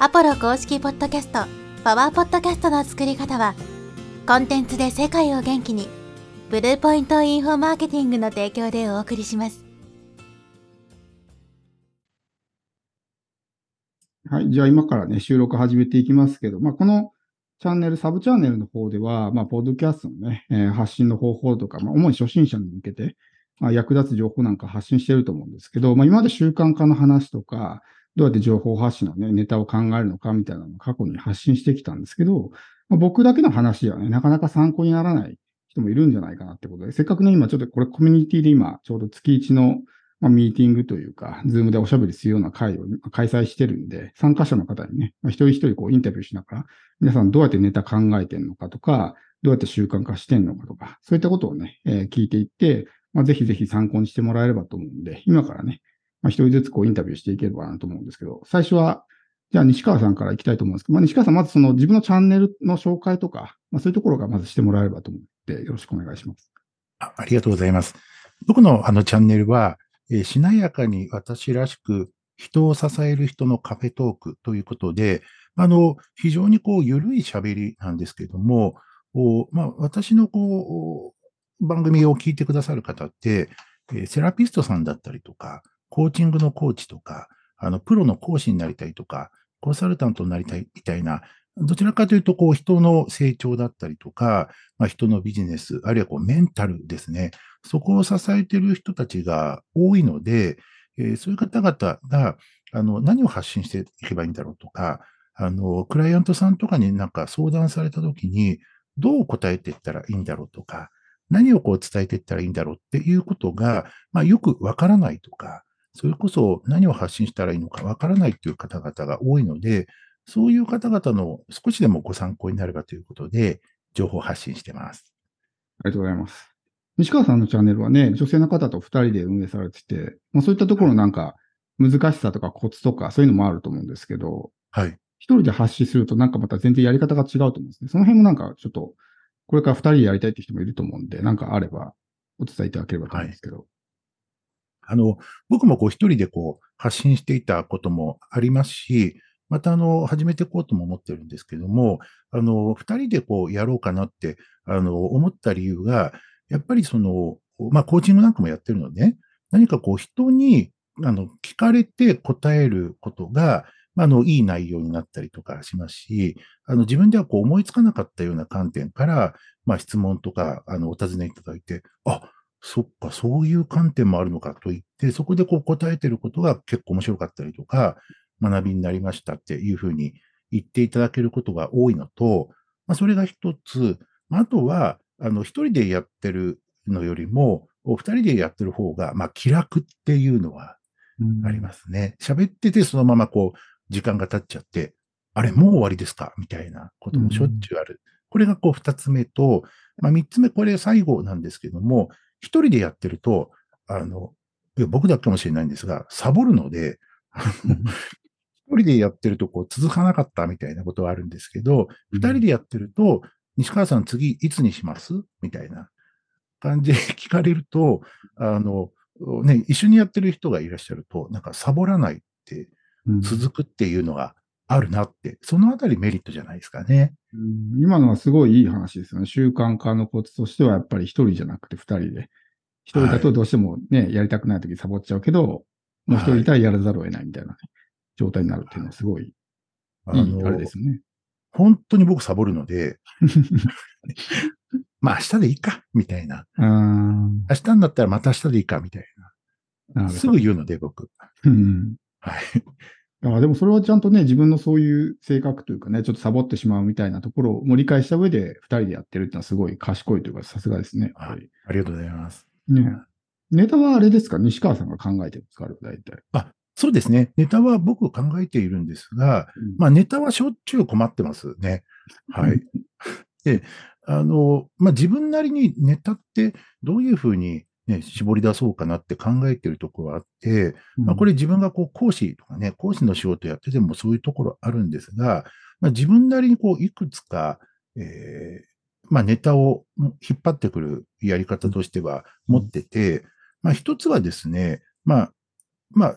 アポロ公式ポッドキャスト、パワーポッドキャストの作り方は、コンテンツで世界を元気に、ブルーポイントインフォマーケティングの提供でお送りします。はい。じゃあ今からね、収録始めていきますけど、まあ、このチャンネル、サブチャンネルの方では、まあ、ポッドキャストのね、えー発信の方法とか、まあ、主に初心者に向けて、まあ、役立つ情報なんか発信してると思うんですけど、まあ、今まで習慣化の話とか、どうやって情報発信のね、ネタを考えるのかみたいなのを過去に発信してきたんですけど、まあ、僕だけの話ではね、なかなか参考にならない人もいるんじゃないかなってことで、せっかくね、今ちょっとこれコミュニティで今、ちょうど月1のまあ、ミーティングというか、ズームでおしゃべりするような会を開催してるんで、参加者の方にね、まあ、一人一人こうインタビューしながら、皆さんどうやってネタ考えてんのかとか、どうやって習慣化してんのかとか、そういったことをね、えー聞いていって、まあ、ぜひぜひ参考にしてもらえればと思うんで、今からね、まあ、一人ずつこうインタビューしていければなと思うんですけど、最初は、じゃあ西川さんから行きたいと思うんですけど、まあ、西川さん、まずその自分のチャンネルの紹介とか、まあ、そういうところがまずしてもらえればと思って、よろしくお願いします。あありがとうございます。僕のあのチャンネルは、えーしなやかに私らしく人を支える人のカフェトークということで、あの、非常にこう、ゆるい喋りなんですけども、おまあ、私のこう、番組を聞いてくださる方って、えーセラピストさんだったりとか、コーチングのコーチとか、あの、プロの講師になりたいとか、コンサルタントになりたいみたいな、どちらかというと、こう、人の成長だったりとか、まあ、人のビジネス、あるいはこう、メンタルですね。そこを支えている人たちが多いので、えーそういう方々があの何を発信していけばいいんだろうとか、あのクライアントさんとかになんか相談されたときに、どう答えていったらいいんだろうとか、何をこう伝えていったらいいんだろうっていうことが、まあ、よくわからないとか、それこそ何を発信したらいいのかわからないという方々が多いので、そういう方々の少しでもご参考になればということで、情報発信してます。ありがとうございます。西川さんのチャンネルはね、女性の方と二人で運営されてて、まあ、そういったところなんか難しさとかコツとかそういうのもあると思うんですけど、はい。一人で発信するとなんかまた全然やり方が違うと思うんですね。その辺もなんかちょっと、これから二人でやりたいって人もいると思うんで、なんかあればお伝えいただければと思うんですけど。あの、僕もこう一人でこう発信していたこともありますし、またあの、始めていこうとも思ってるんですけども、あの、二人でこうやろうかなって、あの、思った理由が、やっぱりその、まあ、コーチングなんかもやってるのでね、何かこう人に、あの、聞かれて答えることが、まあ、あの、いい内容になったりとかしますし、あの、自分ではこう思いつかなかったような観点から、まあ、質問とか、あの、お尋ねいただいて、あ、そっか、そういう観点もあるのかと言って、そこでこう答えてることが結構面白かったりとか、学びになりましたっていうふうに言っていただけることが多いのと、まあ、それが一つ、まああとは、あの、一人でやってるのよりも、お二人でやってる方が、まあ、気楽っていうのはありますね。喋ってて、そのままこう、時間が経っちゃって、あれ、もう終わりですか？みたいなこともしょっちゅうある。これがこう、二つ目と、まあ、三つ目、これ最後なんですけども、一人でやってると、あの、僕だけかもしれないんですが、サボるので、一人でやってるとこう続かなかったみたいなことはあるんですけど、二人でやってると、西川さん次いつにします？みたいな感じで 聞かれると、あの、ね、一緒にやってる人がいらっしゃると、なんかサボらないってうん。続くっていうのがあるなって、そのあたりメリットじゃないですかね。うん今のはすごいいい話ですよね。習慣化のコツとしてはやっぱり一人じゃなくて二人で。一人だとどうしてもね、やりたくない時サボっちゃうけど、もう一人いたらやらざるを得ないみたいなね、状態になるっていうのはすごいあいいあれですよね。本当に僕サボるので、まあ明日でいいか、みたいな。明日になったらまた明日でいいか、みたいな。なすぐ言うので、僕。うんはい。あでもそれはちゃんとね、自分のそういう性格というかね、ちょっとサボってしまうみたいなところを理解した上で二人でやってるってのはすごい賢いというか、さすがですね。やっぱりありがとうございます。ねネタはあれですか？西川さんが考えてるんですか？大体。そうですね。ネタは僕考えているんですが、まあネタはしょっちゅう困ってますね。はい。で、あの、まあ自分なりにネタってどういうふうにね、絞り出そうかなって考えているところがあって、まあ、これ、れ自分がこう講師とかね、講師の仕事やっててもそういうところあるんですが、まあ、自分なりにこういくつか、えーまあ、ネタを引っ張ってくるやり方としては持ってて、まあ、一つはですね、まあ、まあ、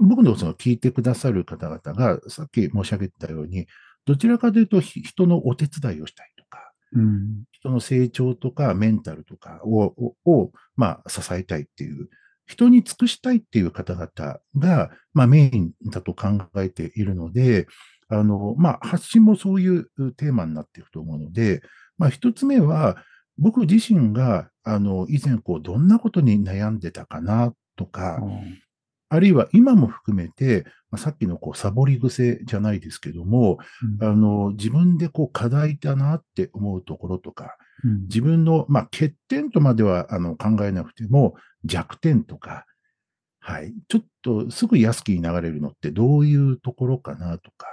僕のその聞いてくださる方々が、さっき申し上げたように、どちらかというとひ人のお手伝いをしたいうん。人の成長とかメンタルとかを、ををまあ、支えたいっていう、人に尽くしたいっていう方々が、まあ、メインだと考えているので、あの、まあ、発信もそういうテーマになっていくと思うので、まあ、一つ目は、僕自身が、あの、以前、こう、どんなことに悩んでたかなとか、あるいは今も含めて、まあ、さっきのこうサボり癖じゃないですけども、あの自分でこう課題だなって思うところとか、うん。自分の、まあ、欠点とまではあの考えなくても弱点とか、はい、ちょっとすぐ安きに流れるのってどういうところかなとか、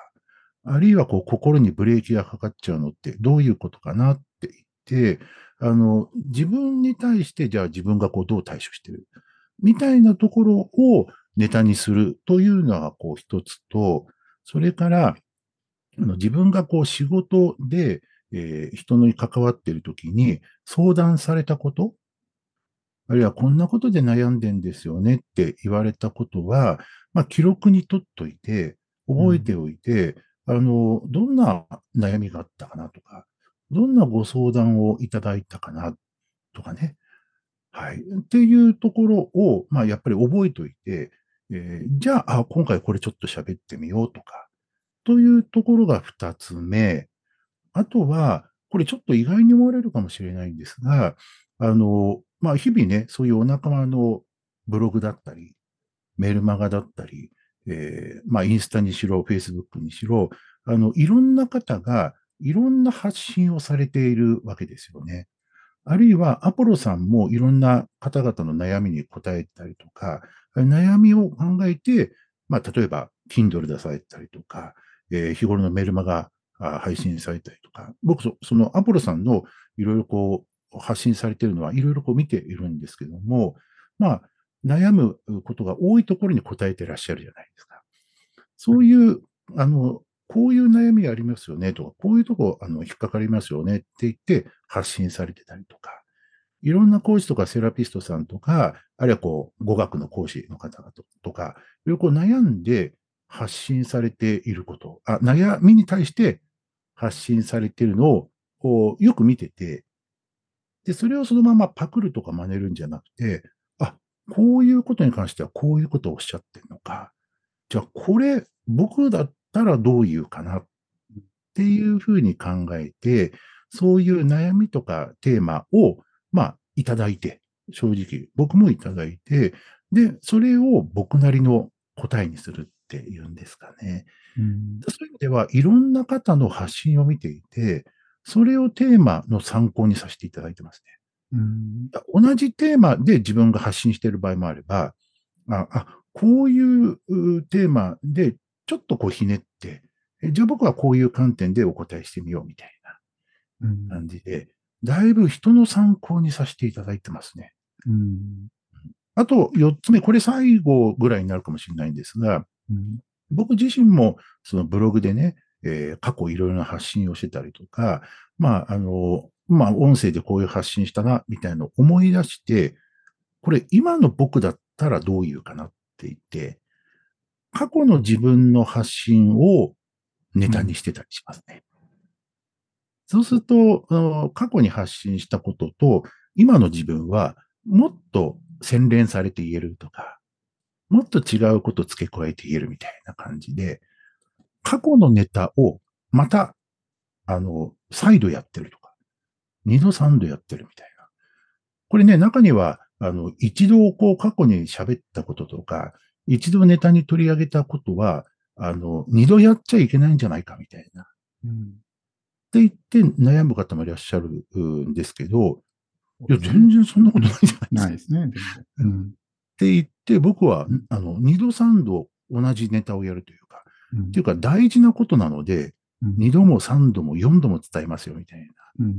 あるいはこう心にブレーキがかかっちゃうのってどういうことかなって言って、あの自分に対してじゃあ自分がこうどう対処してるみたいなところをネタにするというのがこう一つと、それからあの自分がこう仕事で、えー人に関わっているときに相談されたこと、あるいはこんなことで悩んでんですよねって言われたことは、まあ、記録に取っといて、覚えておいて、あの、どんな悩みがあったかなとか、どんなご相談をいただいたかなとかね。はい。っていうところを、まあ、やっぱり覚えておいて、えーじゃあ、今回これちょっと喋ってみようとか、というところが二つ目。あとは、これちょっと意外に思われるかもしれないんですが、あの、まあ、日々ね、そういうお仲間のブログだったり、メルマガだったり、えーまあ、インスタにしろ、フェイスブックにしろ、あの、いろんな方が、いろんな発信をされているわけですよね。あるいは、アポロさんもいろんな方々の悩みに答えたりとか、悩みを考えて、まあ、例えば、Kindle 出されたりとか、えー日頃のメルマガあ配信されたりとか、僕そ、のアポロさんのいろいろこう、発信されているのは、いろいろこう見ているんですけども、まあ、悩むことが多いところに答えてらっしゃるじゃないですか。そういう、あの、こういう悩みありますよねとか、こういうとこ、あの、引っかかりますよねって言って発信されてたりとか、いろんな講師とかセラピストさんとか、あるいはこう、語学の講師の方々とか、いろいろ悩んで発信されていること、あ、悩みに対して発信されているのを、こう、よく見てて、で、それをそのままパクるとか真似るんじゃなくて、あ、こういうことに関してはこういうことをおっしゃってるのか。じゃあ、これ、僕だったらどう言うかな？っていうふうに考えて、そういう悩みとかテーマを、まあ、いただいて、正直、僕もいただいて、で、それを僕なりの答えにするっていうんですかね。うんそういう意味では、いろんな方の発信を見ていて、それをテーマの参考にさせていただいてますね。うん同じテーマで自分が発信している場合もあれば、あ、あこういううテーマでちょっとこうひねって、えじゃあ僕はこういう観点でお答えしてみようみたいうんな感じで、だいぶ人の参考にさせていただいてますね。うんあと4つ目、これ最後ぐらいになるかもしれないんですが、うん僕自身もそのブログでね、えー過去いろいろな発信をしてたりとか、まあ、あの、まあ、音声でこういう発信したな、みたいなのを思い出して、これ今の僕だったらどういうかなって言って、過去の自分の発信をネタにしてたりしますね。そうすると、あの過去に発信したことと、今の自分はもっと洗練されて言えるとか、もっと違うこと付け加えて言えるみたいな感じで、過去のネタをまた、あの、再度やってるとか、二度三度やってるみたいな。これね、中には、あの、一度こう過去に喋ったこととか、一度ネタに取り上げたことは、あの、二度やっちゃいけないんじゃないかみたいな。って言って悩む方もいらっしゃるんですけど、いや、全然そんなことないじゃないですか。ないですね。うんって言って、僕は、あの、二度三度同じネタをやるというか、うんっていうか大事なことなので、うん二度も三度も四度も伝えますよ、みたいうん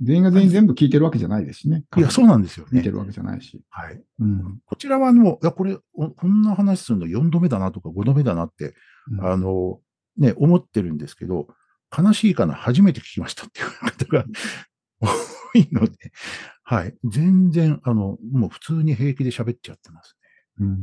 全員が全員全部聞いてるわけじゃないですしね。な。いや、そうなんですよね。見てるわけじゃないし。はい。うんこちらは、あの、いや、これ、おこんな話するの4度目だなとか5度目だなって、うんあの、ね、思ってるんですけど、悲しいかな、初めて聞きましたっていう方が多いので、はい。全然、あの、もう普通に平気で喋っちゃってますね。うん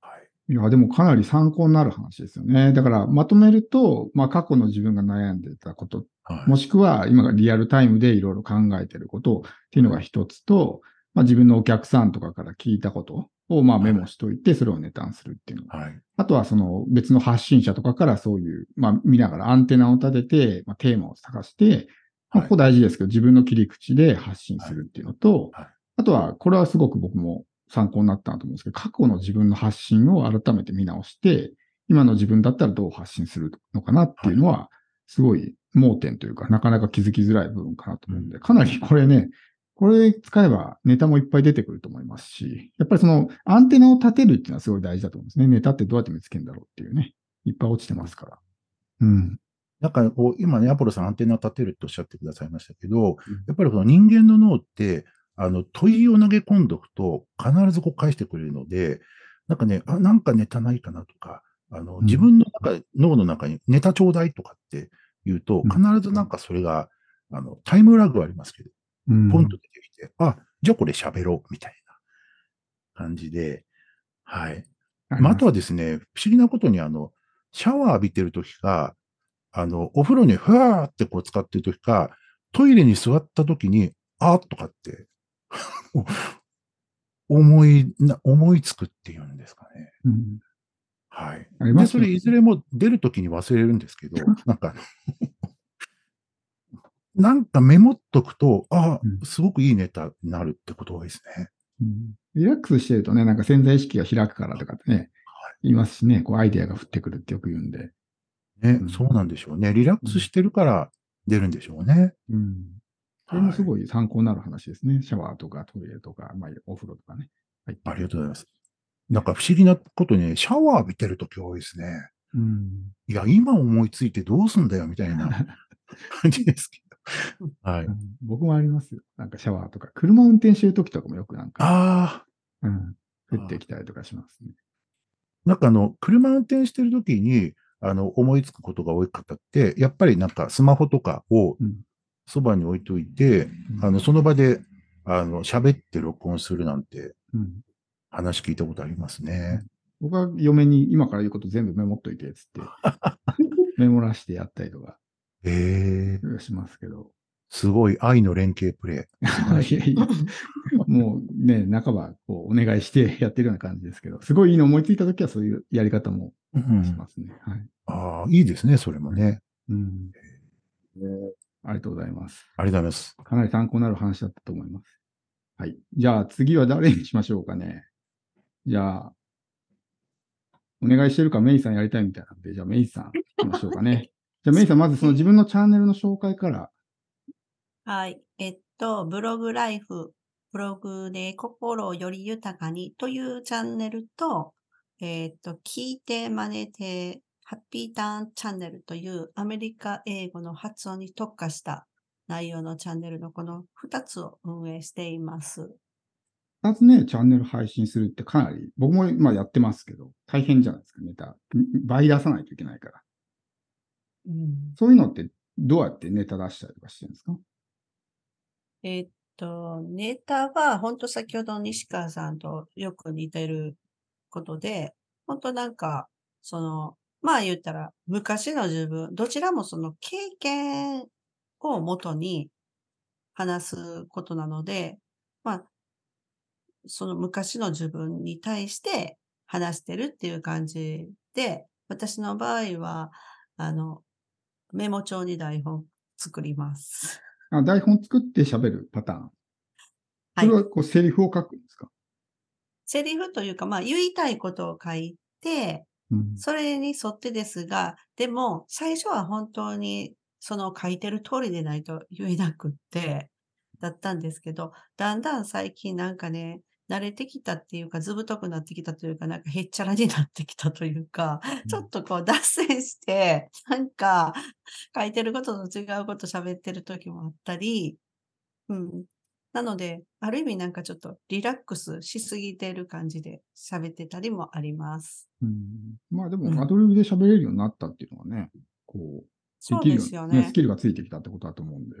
はい。いや、でもかなり参考になる話ですよね。だからまとめると、まあ過去の自分が悩んでたこと、はいもしくは今がリアルタイムでいろいろ考えてることっていうのが一つと、まあ自分のお客さんとかから聞いたことをまあメモしといて、それをネタにするっていうの。が。はい。あとはその別の発信者とかからそういう、まあ見ながらアンテナを立てて、まあテーマを探して、まあはい。ここ大事ですけど、自分の切り口で発信するっていうのと、はい。はい。あとは、これはすごく僕も参考になったなと思うんですけど、過去の自分の発信を改めて見直して、今の自分だったらどう発信するのかなっていうのは、すごい盲点というか、なかなか気づきづらい部分かなと思うんで、かなりこれね、これ使えばネタもいっぱい出てくると思いますし、やっぱりそのアンテナを立てるっていうのはすごい大事だと思うんですね。ネタってどうやって見つけるんだろうっていうね。いっぱい落ちてますから。うん。なんかこう、今ね、アポロさんアンテナ立てるっておっしゃってくださいましたけど、やっぱりこの人間の脳って、あの、問いを投げ込んどくと、必ずこう返してくれるので、なんかね、あ、なんかネタないかなとか、あの、うん自分の中、脳の中にネタちょうだいとかって言うと、うん必ずなんかそれが、あの、タイムラグはありますけど、うんポンと出てきて、あ、じゃあこれ喋ろう、みたいな感じで、はい。まあ、あとはですね、不思議なことに、あの、シャワー浴びてるときか、あの、お風呂にふわーってこう使ってるときか、トイレに座ったときに、あーとかって、思いな、思いつくっていうんですかね。うんはい。で、それいずれも出るときに忘れるんですけど、なんか、なんかメモっとくと、あうんすごくいいネタになるってことが多いですね。うんリラックスしてるとね、なんか潜在意識が開くからとかってね、言いますしね、こうアイデアが降ってくるってよく言うんで。ね、うんそうなんでしょうね。リラックスしてるから出るんでしょうね。うん。それもすはいごい参考になる話ですね。シャワーとかトイレとか、まあ、お風呂とかね。はい。ありがとうございます。なんか不思議なことにね、シャワー浴びてるとき多いですね。うん。いや、今思いついてどうすんだよ、みたいな感じですけど。はい。うん。僕もありますよ。なんかシャワーとか、車運転してる時とかもよくなんか、ああ、うん、降ってきたりとかしますね。なんかあの、車運転してるときに、あの、思いつくことが多い方って、やっぱりなんかスマホとかをうん。そばに置いといて、うん。あの、その場で、あの、喋って録音するなんてうん、話聞いたことありますね。僕は嫁に今から言うこと全部メモっといて、つって、メモらしてやったりとかへえ、しますけど。すごい愛の連携プレイ。いやいやもうね、半ばこうお願いしてやってるような感じですけど、すごいいいの思いついたときはそういうやり方もうんしますね。はい。ああ、いいですね、それもね。うん。ありがとうございます。ありがとうございます。かなり参考になる話だったと思います。はい。じゃあ次は誰にしましょうかね。じゃあ、お願いしてるかメイさんやりたいみたいなんで、じゃあメイさん行きましょうかね。じゃあメイさんまずその自分のチャンネルの紹介から。はい。えっと、ブログライフ、ブログで心をより豊かにというチャンネルと、えっと、聞いて真似て、ハッピーターンチャンネルというアメリカ英語の発音に特化した内容のチャンネルのこの2つを運営しています。二つね、チャンネル配信するってかなり、僕もまあやってますけど、大変じゃないですか、ネタ。倍出さないといけないから。うん、そういうのってどうやってネタ出したりとかしてるんですか？えっと、ネタは本当先ほどの西川さんとよく似てることで、本当なんか、その、まあ言ったら昔の自分、どちらもその経験をもとに話すことなので、まあ、その昔の自分に対して話してるっていう感じで、私の場合は、あの、メモ帳に台本作ります。あ台本作って喋るパターン。はいそれ。はこうセリフを書くんですか、セリフというか、まあ、言いたいことを書いて、うんそれに沿ってですが、でも、最初は本当に、その書いてる通りでないと言えなくって、だったんですけど、だんだん最近なんかね、慣れてきたっていうか、ずぶとくなってきたというか、なんかへっちゃらになってきたというか、ちょっとこう脱線して、なんか書いてることと違うこと喋ってる時もあったり、うん。なので、ある意味なんかちょっとリラックスしすぎてる感じで喋ってたりもあります。うんまあでうんも、アドリブで喋れるようになったっていうのはね、こう、そうできるですよね。スキルがついてきたってことだと思うんで。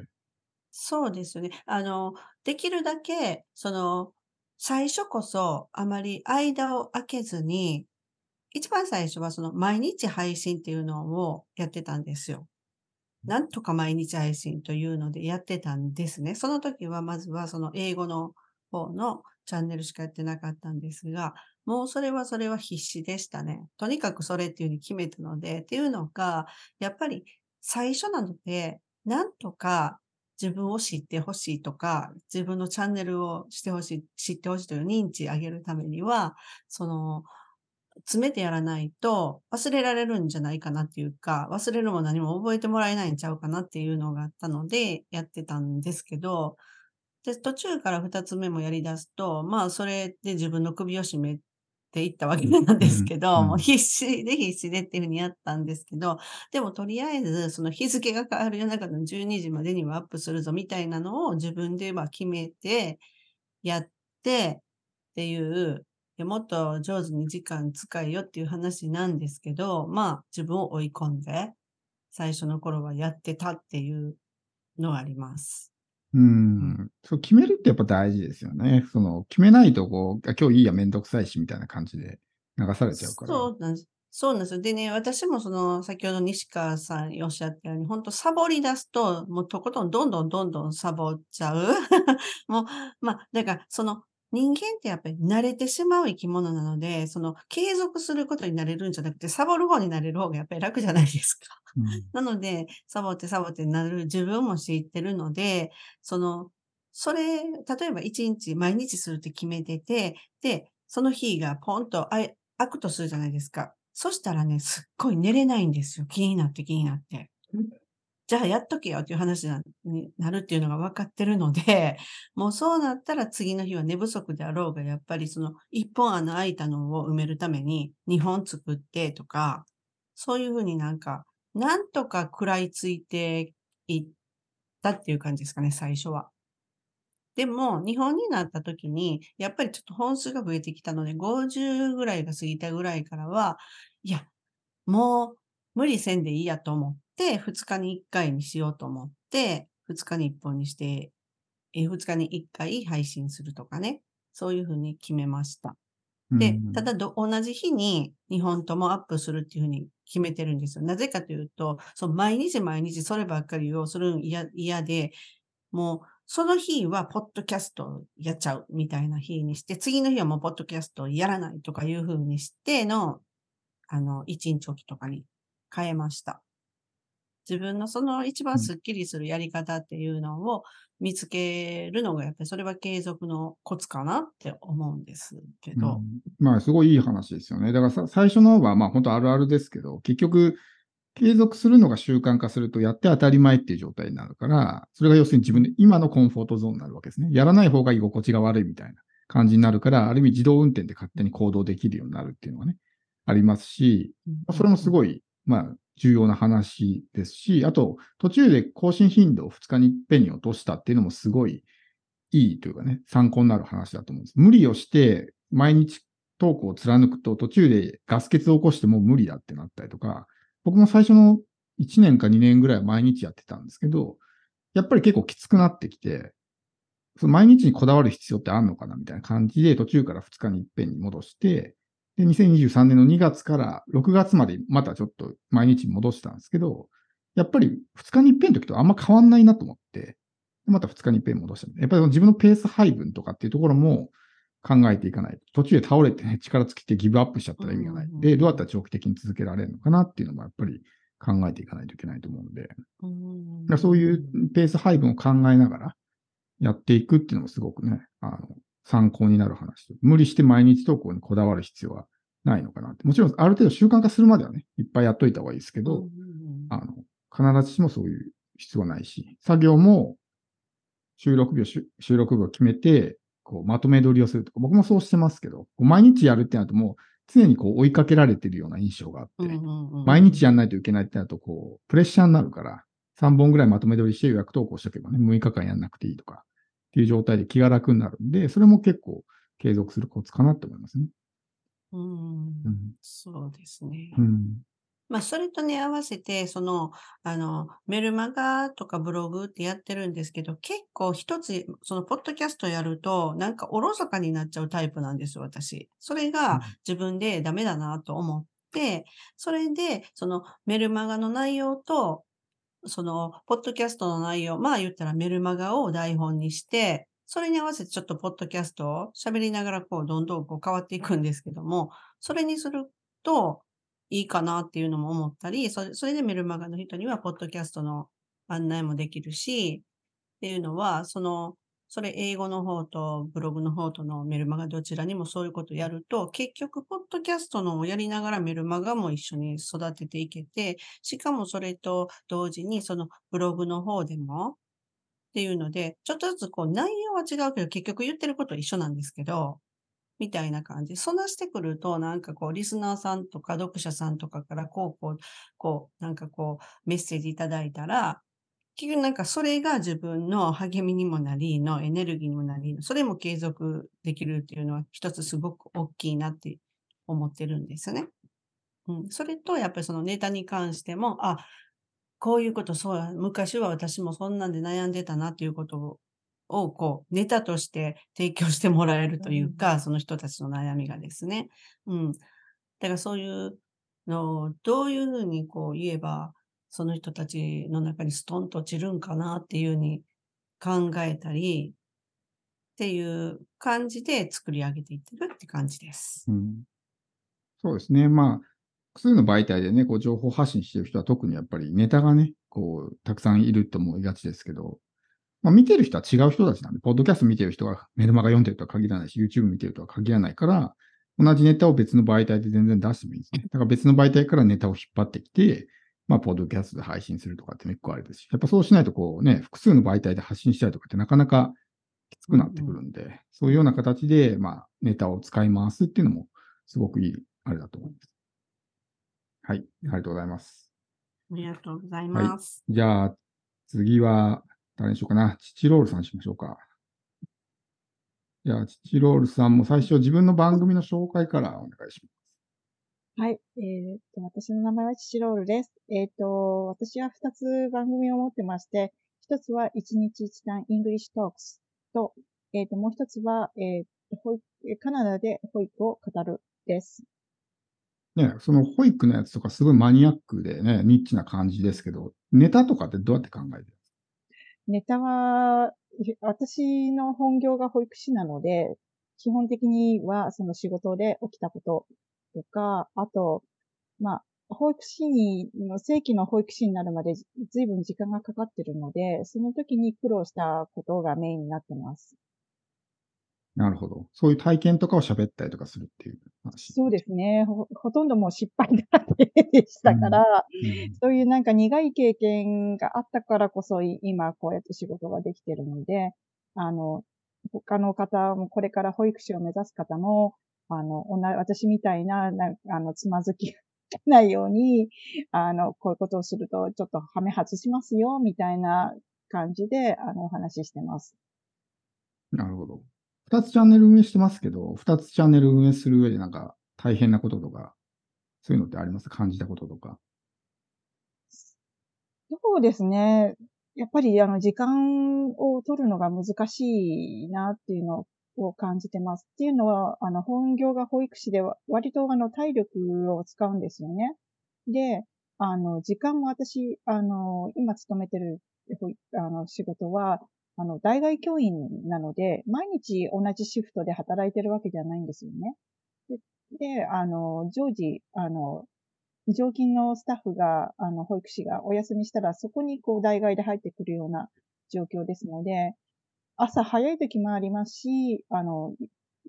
そうですよね。あの、できるだけ、その、最初こそあまり間を空けずに、一番最初はその毎日配信っていうのをやってたんですよ。なんとか毎日配信というのでやってたんですね。その時はまずはその英語の方のチャンネルしかやってなかったんですが、もうそれはそれは必死でしたね。とにかくそれっていうふうに決めたので、っていうのが、やっぱり最初なので、なんとか自分を知ってほしいとか、自分のチャンネルをしてほしい、知ってほしいという認知上げるためには、その、詰めてやらないと忘れられるんじゃないかなっていうか、忘れるも何も覚えてもらえないんちゃうかなっていうのがあったので、やってたんですけど、で、途中から二つ目もやり出すと、まあ、それで自分の首を絞めていったわけなんですけど、うんうんもう必死で必死でっていうふうにやったんですけど、でもとりあえず、その日付が変わる夜中の12時までにはアップするぞみたいなのを自分でまあ決めて、やってっていう、でもっと上手に時間使いよっていう話なんですけど、まあ自分を追い込んで、最初の頃はやってたっていうのがあります。うん。そう、決めるってやっぱ大事ですよね。その、決めないと、こう、あ今日いいや、めんどくさいし、みたいな感じで流されちゃうから。そうなんです。そうなんですよ。でね、私もその、先ほど西川さんおっしゃったように、本当サボり出すと、もうとことんどんどんどんどんサボっちゃう。もう、まあ、だから、その、人間ってやっぱり慣れてしまう生き物なので、その、継続することになれるんじゃなくて、サボる方になれる方がやっぱり楽じゃないですか。うんなので、サボってサボってなる自分も知ってるので、その、それ、例えば一日毎日するって決めてて、で、その日がポンと開くとするじゃないですか。そしたらね、すっごい寝れないんですよ。気になって気になって。じゃあやっとけよっていう話になるっていうのが分かってるので、もうそうなったら次の日は寝不足であろうが、やっぱりその一本穴開いたのを埋めるために2本作ってとか、そういうふうになんか、なんとか食らいついていったっていう感じですかね、最初は。でも、日本になった時に、やっぱりちょっと本数が増えてきたので、50ぐらいが過ぎたぐらいからは、いや、もう無理せんでいいやと思っ、2日に1回にしようと思って、2日に1本にして、え2日に1回配信するとかね、そういうふうに決めました。でうん、ただど、同じ日に2本ともアップするっていうふうに決めてるんですよ。なぜかというと、そう毎日毎日そればっかりをするの嫌嫌で、もうその日はポッドキャストをやっちゃうみたいな日にして、次の日はもうポッドキャストをやらないとかいうふうにしての、あの、一日おきとかに変えました。自分のその一番スッキリするやり方っていうのを見つけるのが、やっぱりそれは継続のコツかなって思うんですけど。うんまあ、すごいいい話ですよね。だからさ最初のは、まあ、本当あるあるですけど、結局、継続するのが習慣化すると、やって当たり前っていう状態になるから、それが要するに自分で今のコンフォートゾーンになるわけですね。やらない方が居心地が悪いみたいな感じになるから、ある意味自動運転で勝手に行動できるようになるっていうのがね、ありますし、それもすごい、まあ、重要な話ですし、あと、途中で更新頻度を2日に一遍に落としたっていうのもすごいいいというかね、参考になる話だと思うんです。無理をして、毎日投稿を貫くと、途中でガス欠を起こしても無理だってなったりとか、僕も最初の1年か2年ぐらい毎日やってたんですけど、やっぱり結構きつくなってきて、その毎日にこだわる必要ってあんのかなみたいな感じで、途中から2日に一遍に戻して、で、2023年の2月から6月までまたちょっと毎日に戻したんですけど、やっぱり2日に一遍の時とあんま変わんないなと思って、また2日に一遍戻した。やっぱり自分のペース配分とかっていうところも考えていかない。途中で倒れてね、力尽きてギブアップしちゃったら意味がない。で、どうやったら長期的に続けられるのかなっていうのもやっぱり考えていかないといけないと思うんで、そういうペース配分を考えながらやっていくっていうのもすごくね、あの、参考になる話で。無理して毎日投稿にこだわる必要はないのかなって。もちろん、ある程度習慣化するまではね、いっぱいやっといた方がいいですけど、うんうんうんあの、必ずしもそういう必要はないし、作業も収録日をし収録日を決めて、こう、まとめ撮りをするとか、僕もそうしてますけど、毎日やるってなるともう、常にこう追いかけられてるような印象があって、うんうんうん毎日やんないといけないってなると、こう、プレッシャーになるから、3本ぐらいまとめ撮りして予約投稿しとけばね、6日間やんなくていいとか、っていう状態で気が楽になるんで、それも結構継続するコツかなって思いますね。うんうん。そうですね。うん。まあ、それとね、合わせて、その、あの、メルマガとかブログってやってるんですけど、結構一つ、その、ポッドキャストやると、なんかおろそかになっちゃうタイプなんですよ、私。それが自分でダメだなと思って、それで、その、メルマガの内容と、その、ポッドキャストの内容、まあ言ったらメルマガを台本にして、それに合わせてちょっとポッドキャストを喋りながら、こう、どんどんこう変わっていくんですけども、それにすると、いいかなっていうのも思ったり、それそれでメルマガの人には、ポッドキャストの案内もできるし、っていうのは、その、それ英語の方とブログの方とのメルマガどちらにもそういうことをやると、結局、ポッドキャストのをやりながらメルマガも一緒に育てていけて、しかもそれと同時に、そのブログの方でも、っていうので、ちょっとずつこう内容は違うけど、結局言ってることは一緒なんですけど、みたいな感じ。そんなしてくると、なんかこう、リスナーさんとか読者さんとかから、こう、こう、こう、なんかこう、メッセージいただいたら、結局なんかそれが自分の励みにもなりのエネルギーにもなり、それも継続できるっていうのは一つすごく大きいなって思ってるんですよね。うん。それと、やっぱりそのネタに関しても、あ、こういうこと、そうや、昔は私もそんなんで悩んでたなっていうことを、をこう、ネタとして提供してもらえるというか、その人たちの悩みがですね。うん。だからそういうのをどういうふうにこう言えば、その人たちの中にストンと落ちるんかなっていうふうに考えたり、っていう感じで作り上げていってるって感じです。うん。そうですね。まあ、複数の媒体でね、こう、情報発信してる人は特にやっぱりネタがね、こう、たくさんいると思いがちですけど、まあ、見てる人は違う人たちなんで、ポッドキャスト見てる人がメルマガ読んでるとは限らないし、YouTube 見てるとは限らないから、同じネタを別の媒体で全然出してもいいんですね。だから別の媒体からネタを引っ張ってきて、まあ、ポッドキャストで配信するとかって結構あれですし、やっぱそうしないとこうね、複数の媒体で発信したりとかってなかなかきつくなってくるんで、そういうような形で、まあ、ネタを使い回すっていうのも、すごくいい、あれだと思います。はい、ありがとうございます。ありがとうございます。じゃあ、次は、誰にしようかな。チチロールさんにしましょうか。じゃあ、チチロールさんも最初自分の番組の紹介からお願いしまはい。えーっと、私の名前はチチロールです。えーっと、私は二つ番組を持ってまして、一つは一日一単 English Talks と、えーっと、もう一つは、えーカナダで保育を語るです。す。ね、その保育のやつとかすごいマニアックでね、ニッチな感じですけど、ネタとかってどうやって考えてるんですネタは、私の本業が保育士なので、基本的にはその仕事で起きたこととか、あと、まあ、保育士に、の正規の保育士になるまでずいぶん時間がかかってるので、その時に苦労したことがメインになってます。なるほど。そういう体験とかを喋ったりとかするっていう話。そうですね。ほ、ほとんどもう失敗だらけでしたから、うんそういうなんか苦い経験があったからこそい今こうやって仕事ができてるので、あの、他の方もこれから保育士を目指す方も、あの、私みたいな、なあの、つまずきが ないように、あの、こういうことをするとちょっとはめ外しますよ、みたいな感じで、あの、お話ししてます。なるほど。二つチャンネル運営してますけど、二つチャンネル運営する上でなんか大変なこととか、そういうのってあります？感じたこととか。そうですね。やっぱり、あの、時間を取るのが難しいなっていうのをを感じてます。っていうのは、あの、本業が保育士では、割とあの、体力を使うんですよね。で、あの、時間も私、あの、今勤めてる、あの、仕事は、あの、大外教員なので、毎日同じシフトで働いてるわけじゃないんですよね。で、であの、常時、あの、常勤のスタッフが、あの、保育士がお休みしたら、そこにこう、代替で入ってくるような状況ですので、朝早い時もありますし、あの、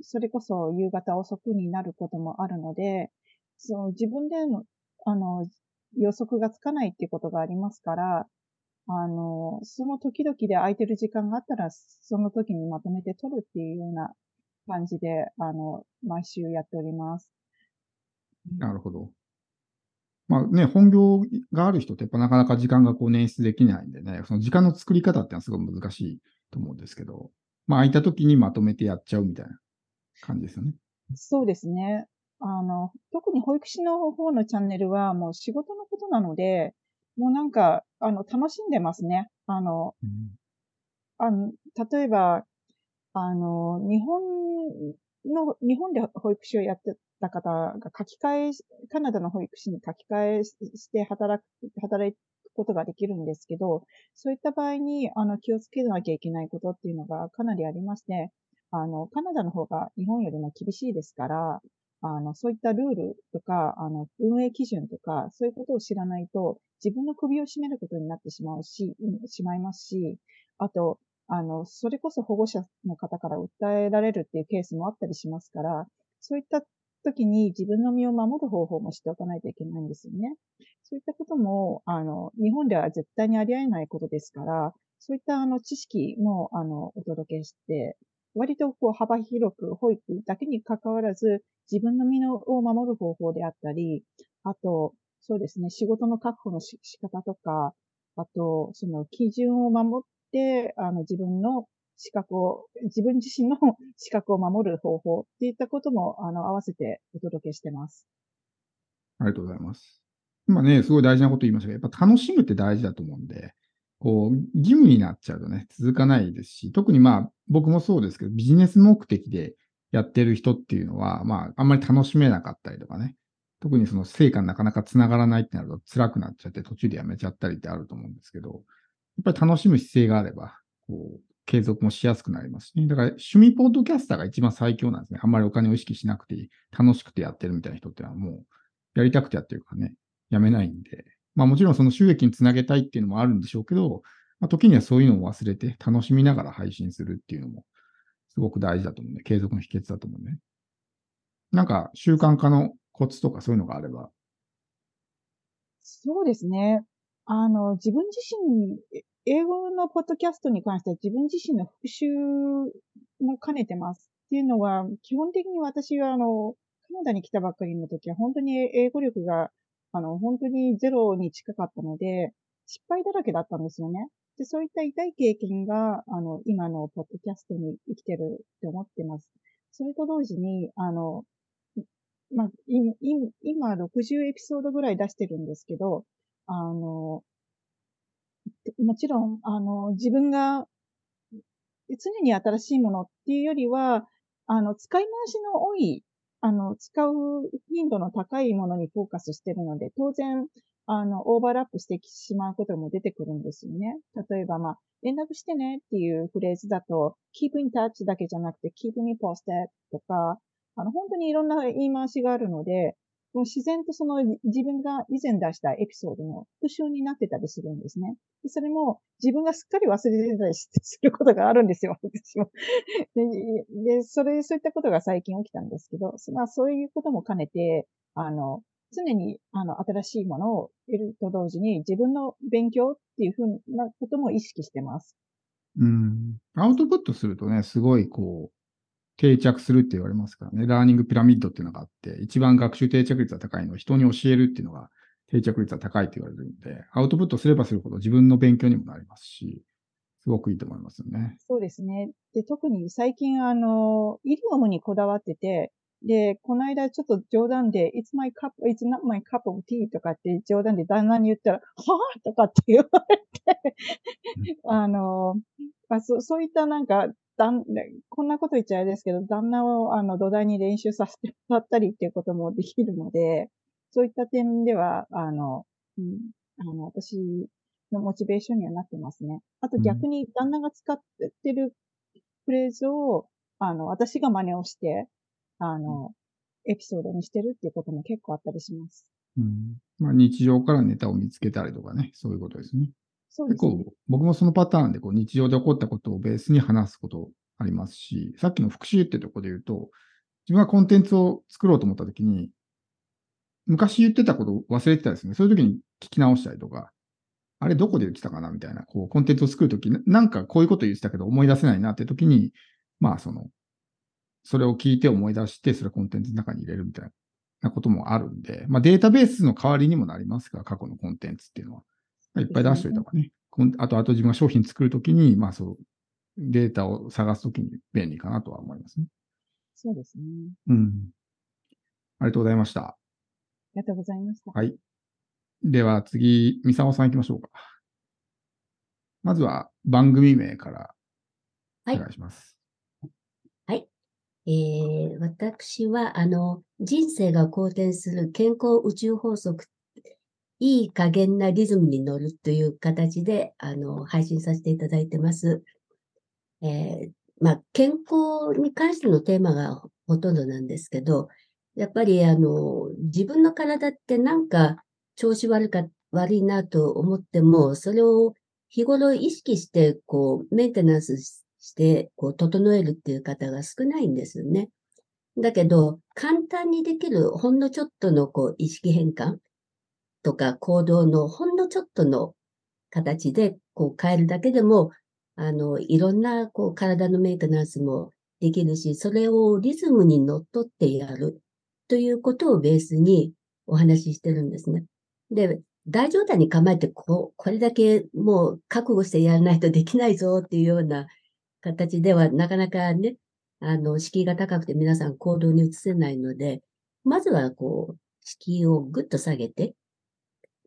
それこそ夕方遅くになることもあるので、その自分での、あの、予測がつかないっていうことがありますから、あの、その時々で空いてる時間があったら、その時にまとめて取るっていうような感じで、あの、毎週やっております。なるほど。まあね、本業がある人ってやっぱなかなか時間がこう捻出できないんでね、その時間の作り方ってのはすごい難しいと思うんですけど、まあ空いた時にまとめてやっちゃうみたいな感じですよね。そうですね。あの、特に保育士の方のチャンネルはもう仕事のことなので、もうなんか、あの、楽しんでますね。あの、あの、例えば、あの、日本の、日本で保育士をやってた方が書き換え、カナダの保育士に書き換えして働く、働くことができるんですけど、そういった場合に、あの、気をつけなきゃいけないことっていうのがかなりありまして、あの、カナダの方が日本よりも厳しいですから、あの、そういったルールとか、あの、運営基準とか、そういうことを知らないと、自分の首を絞めることになってしまうし、しまいますし、あと、あの、それこそ保護者の方から訴えられるっていうケースもあったりしますから、そういった時に自分の身を守る方法もしておかないといけないんですよね。そういったことも、あの、日本では絶対にあり得ないことですから、そういったあの知識も、あの、お届けして、割とこう幅広く保育だけに関わらず、自分の身のを守る方法であったり、あと、そうですね、仕事の確保の仕方とか、あと、その基準を守って、あの、自分の資格を、自分自身の資格を守る方法っていったことも、あの、合わせてお届けしてます。ありがとうございます。今ね、すごい大事なこと言いましたけど、やっぱ楽しむって大事だと思うんで、こう、義務になっちゃうとね、続かないですし、特にまあ、僕もそうですけど、ビジネス目的でやってる人っていうのは、まあ、あんまり楽しめなかったりとかね、特にその成果なかなか繋がらないってなると辛くなっちゃって途中でやめちゃったりってあると思うんですけど、やっぱり楽しむ姿勢があれば、こう、継続もしやすくなりますし、ね、だから趣味ポッドキャスターが一番最強なんですね。あんまりお金を意識しなくていい、楽しくてやってるみたいな人ってのはもう、やりたくてやってるからね、やめないんで。まあもちろんその収益につなげたいっていうのもあるんでしょうけど、まあ、時にはそういうのを忘れて楽しみながら配信するっていうのもすごく大事だと思うんで、継続の秘訣だと思うね。なんか習慣化のコツとかそういうのがあれば。そうですね。あの、自分自身、英語のポッドキャストに関しては自分自身の復習も兼ねてます。っていうのは、基本的に私はあの、カナダに来たばっかりの時は本当に英語力が、あの、本当にゼロに近かったので、失敗だらけだったんですよね。で、そういった痛い経験が、あの、今のポッドキャストに生きてるって思ってます。それと同時に、あの、まあ、今60エピソードぐらい出してるんですけど、あの、もちろん、あの、自分が常に新しいものっていうよりは、あの、使い回しの多い、あの、使う頻度の高いものにフォーカスしてるので、当然、あの、オーバーラップしてしまうことも出てくるんですよね。例えば、まあ、連絡してねっていうフレーズだと、keep in touch だけじゃなくて keep me posted とか、あの、本当にいろんな言い回しがあるので、自然とその自分が以前出したエピソードの復習になってたりするんですね。それも自分がすっかり忘れてたりすることがあるんですよ、私も。でで、それ、そういったことが最近起きたんですけど、まあそういうことも兼ねて、あの、常に、あの、新しいものを得ると同時に、自分の勉強っていうふうなことも意識してます。うん。アウトプットするとね、すごいこう、定着するって言われますからね。ラーニングピラミッドっていうのがあって、一番学習定着率が高いのは人に教えるっていうのが定着率が高いって言われるんで、アウトプットすればするほど自分の勉強にもなりますし、すごくいいと思いますよね。そうですね。で、特に最近あの、イディオムにこだわってて、で、この間ちょっと冗談で、it's my cup, it's not my cup of tea とかって冗談で旦那に言ったら、はぁとかって言われてあの、あそそういったなんか、だん、こんなこと言っちゃあれですけど、旦那をあの土台に練習させてもらったりっていうこともできるので、そういった点では、あの、うん、あの、私のモチベーションにはなってますね。あと逆に旦那が使ってるフレーズを、あの、私が真似をして、あの、エピソードにしてるっていうことも結構あったりします。うん。まあ、日常からネタを見つけたりとかね、そういうことですね。そうですね。僕もそのパターンでこう日常で起こったことをベースに話すことありますし、さっきの復習ってとこで言うと、自分がコンテンツを作ろうと思ったときに、昔言ってたことを忘れてたですね。そういう時に聞き直したりとか、あれどこで言ってたかなみたいな、こう、コンテンツを作るとき、なんかこういうこと言ってたけど思い出せないなって時に、まあその、それを聞いて思い出して、それをコンテンツの中に入れるみたいなこともあるんで、まあデータベースの代わりにもなりますが、過去のコンテンツっていうのは。いっぱい出しといた方がね。あと、あと自分が商品作るときに、まあそう、データを探すときに便利かなとは思いますね。そうですね。うん。ありがとうございました。ありがとうございました。はい。では次、三沢さん行きましょうか。まずは番組名からおはい願いします。えー私は、あの、人生が好転する健康宇宙法則、いい加減なリズムに乗るという形で、あの、配信させていただいてます。えーまあ、健康に関してのテーマがほとんどなんですけど、やっぱり、あの、自分の体ってなんか調子悪か、悪いなと思っても、それを日頃意識して、こう、メンテナンスして、こう、整えるっていう方が少ないんですよね。だけど、簡単にできるほんのちょっとの、こう、意識変換とか行動のほんのちょっとの形で、こう、変えるだけでも、あの、いろんな、こう、体のメンテナンスもできるし、それをリズムにのっとってやるということをベースにお話ししてるんですね。で、大状態に構えて、こう、これだけもう覚悟してやらないとできないぞっていうような形ではなかなかね、あの、敷居が高くて皆さん行動に移せないので、まずはこう、敷居をぐっと下げて、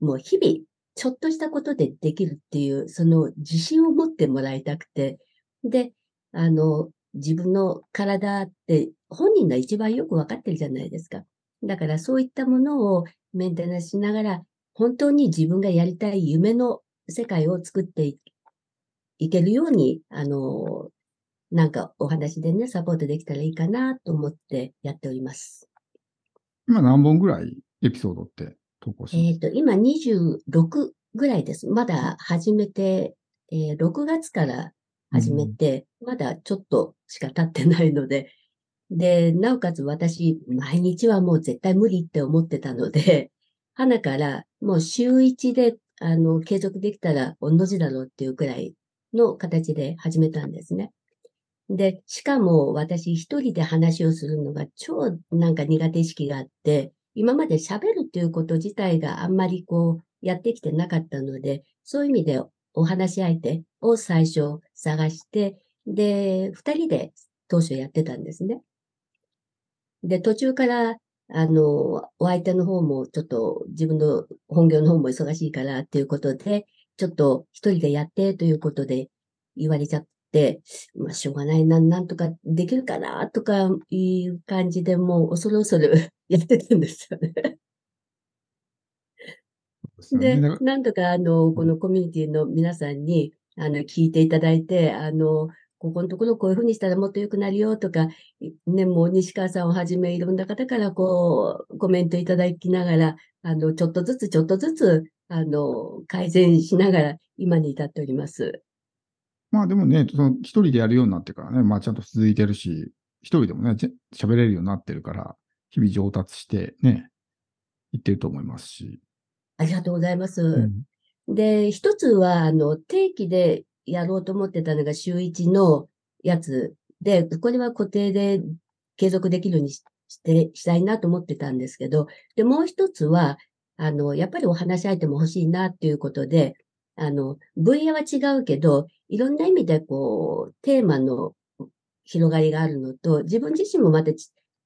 もう日々、ちょっとしたことでできるっていう、その自信を持ってもらいたくて、で、あの、自分の体って本人が一番よくわかってるじゃないですか。だからそういったものをメンテナンスしながら、本当に自分がやりたい夢の世界を作っていけるように、あの、なんかお話でね、サポートできたらいいかなと思ってやっております。今何本ぐらいエピソードってえっ、と、今26ぐらいです。まだ始めて、えー6月から始めて、まだちょっとしか経ってないので、で、なおかつ私、毎日はもう絶対無理って思ってたので、花からもう週1で、あの、継続できたら同じだろうっていうくらいの形で始めたんですね。で、しかも私一人で話をするのが超なんか苦手意識があって、今まで喋るっていうこと自体があんまりこうやってきてなかったので、そういう意味でお話し相手を最初探して、で、二人で当初やってたんですね。で、途中から、あの、お相手の方もちょっと自分の本業の方も忙しいからっていうことで、ちょっと一人でやってということで言われちゃって、まあ、しょうがないな、なんとかできるかな、とかいう感じでもう恐る恐る やってたんですよね。でなんとかあの、このコミュニティの皆さんに、あの、聞いていただいて、あの、ここのところこういうふうにしたらもっと良くなるよとか、いね、もう西川さんをはじめいろんな方からこう、コメントいただきながら、あの、ちょっとずつちょっとずつ、あの、改善しながら今に至っております。まあでもね、その一人でやるようになってからね、まあちゃんと続いてるし、一人でもね、ぜ喋れるようになってるから、日々上達してね、いってると思いますし。ありがとうございます。うんで、一つは、あの、定期でやろうと思ってたのが週一のやつで、これは固定で継続できるようにしして、したいなと思ってたんですけど、で、もう一つは、あの、やっぱりお話し相手も欲しいなっていうことで、あの、分野は違うけど、いろんな意味でこう、テーマの広がりがあるのと、自分自身もまた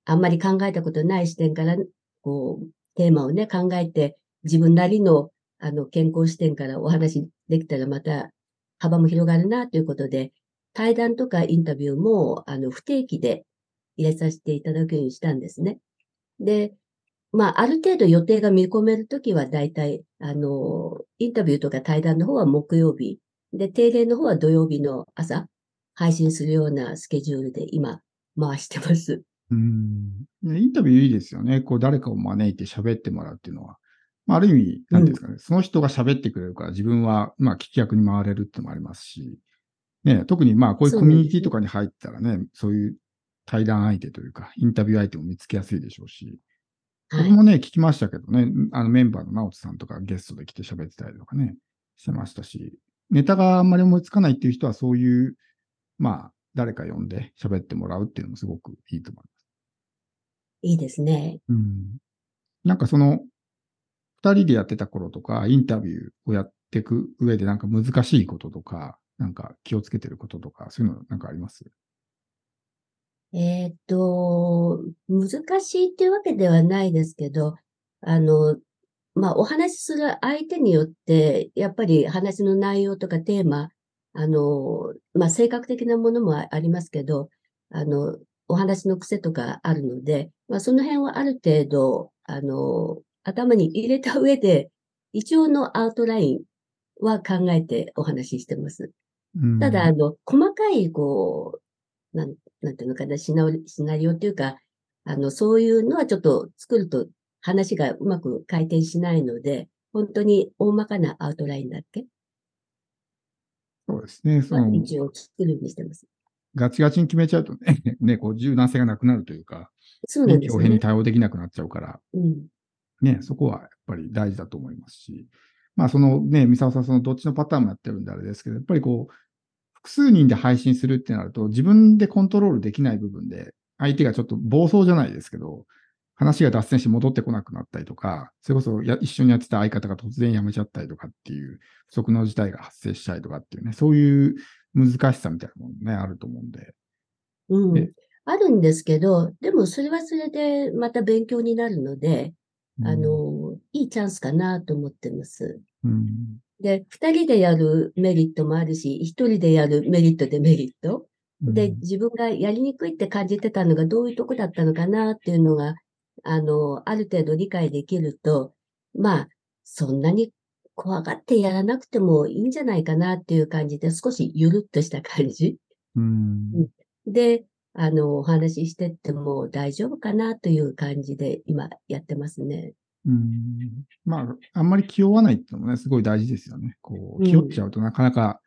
あんまり考えたことない視点から、こう、テーマをね、考えて、自分なりのあの、健康視点からお話できたらまた幅も広がるなということで、対談とかインタビューも、あの、不定期で入れさせていただくようにしたんですね。で、まあ、ある程度予定が見込めるときは、だいたい、あの、インタビューとか対談の方は木曜日、で、定例の方は土曜日の朝、配信するようなスケジュールで今、回してます。うん。ねインタビューいいですよね。こう、誰かを招いて喋ってもらうっていうのは。まあ、ある意味、なんていうんですかね、その人が喋ってくれるから、自分は、まあ、聞き役に回れるっていうのもありますし、ね、特にまあ、こういうコミュニティとかに入ったらね、そういう対談相手というか、インタビュー相手も見つけやすいでしょうし、はい。僕もね、聞きましたけどね、あのメンバーの直人さんとかゲストで来て喋ってたりとかね、してましたし、ネタがあんまり思いつかないっていう人はそういう、まあ、誰か呼んで喋ってもらうっていうのもすごくいいと思います。いいですね。うん。なんかその、二人でやってた頃とか、インタビューをやっていく上でなんか難しいこととか、なんか気をつけてることとか、そういうのなんかあります？えーっと、難しいっていうわけではないですけど、あの、まあ、お話しする相手によって、やっぱり話の内容とかテーマ、あの、まあ、性格的なものもあありますけど、あの、お話の癖とかあるので、まあ、その辺はある程度、あの、頭に入れた上で、一応のアウトラインは考えてお話ししてます。うんただ、あの、細かい、こう、なん、なんていうのかな、シナリシナリオっていうか、あの、そういうのはちょっと作ると話がうまく回転しないので、本当に大まかなアウトラインだっけ？そうですね。その、は一応作るようにしてます。ガチガチに決めちゃうとね、ね、こう柔軟性がなくなるというか、そうなんですよね。対応できなくなっちゃうから、うん。ね、そこはやっぱり大事だと思いますし、まあそのね、三沢さんそのどっちのパターンもやってるんであれですけど、やっぱりこう、複数人で配信するってなると、自分でコントロールできない部分で、相手がちょっと暴走じゃないですけど、話が脱線して戻ってこなくなったりとか、それこそや一緒にやってた相方が突然辞めちゃったりとかっていう不測の事態が発生したりとかっていうね、そういう難しさみたいなものね、あると思うんで。うんね。あるんですけど、でもそれはそれでまた勉強になるので、あの、いいチャンスかなと思ってます。うん、で、二人でやるメリットもあるし、一人でやるメリット、デメリット。うんで、自分がやりにくいって感じてたのがどういうとこだったのかなっていうのが、あの、ある程度理解できると、まあ、そんなに怖がってやらなくてもいいんじゃないかなっていう感じで、少しゆるっとした感じうんで、あの、お話ししてっても大丈夫かなという感じで今やってますね。うんまあ、あんまり気負わないっていうのもね、すごい大事ですよね。こう、うん気負っちゃうとなかなか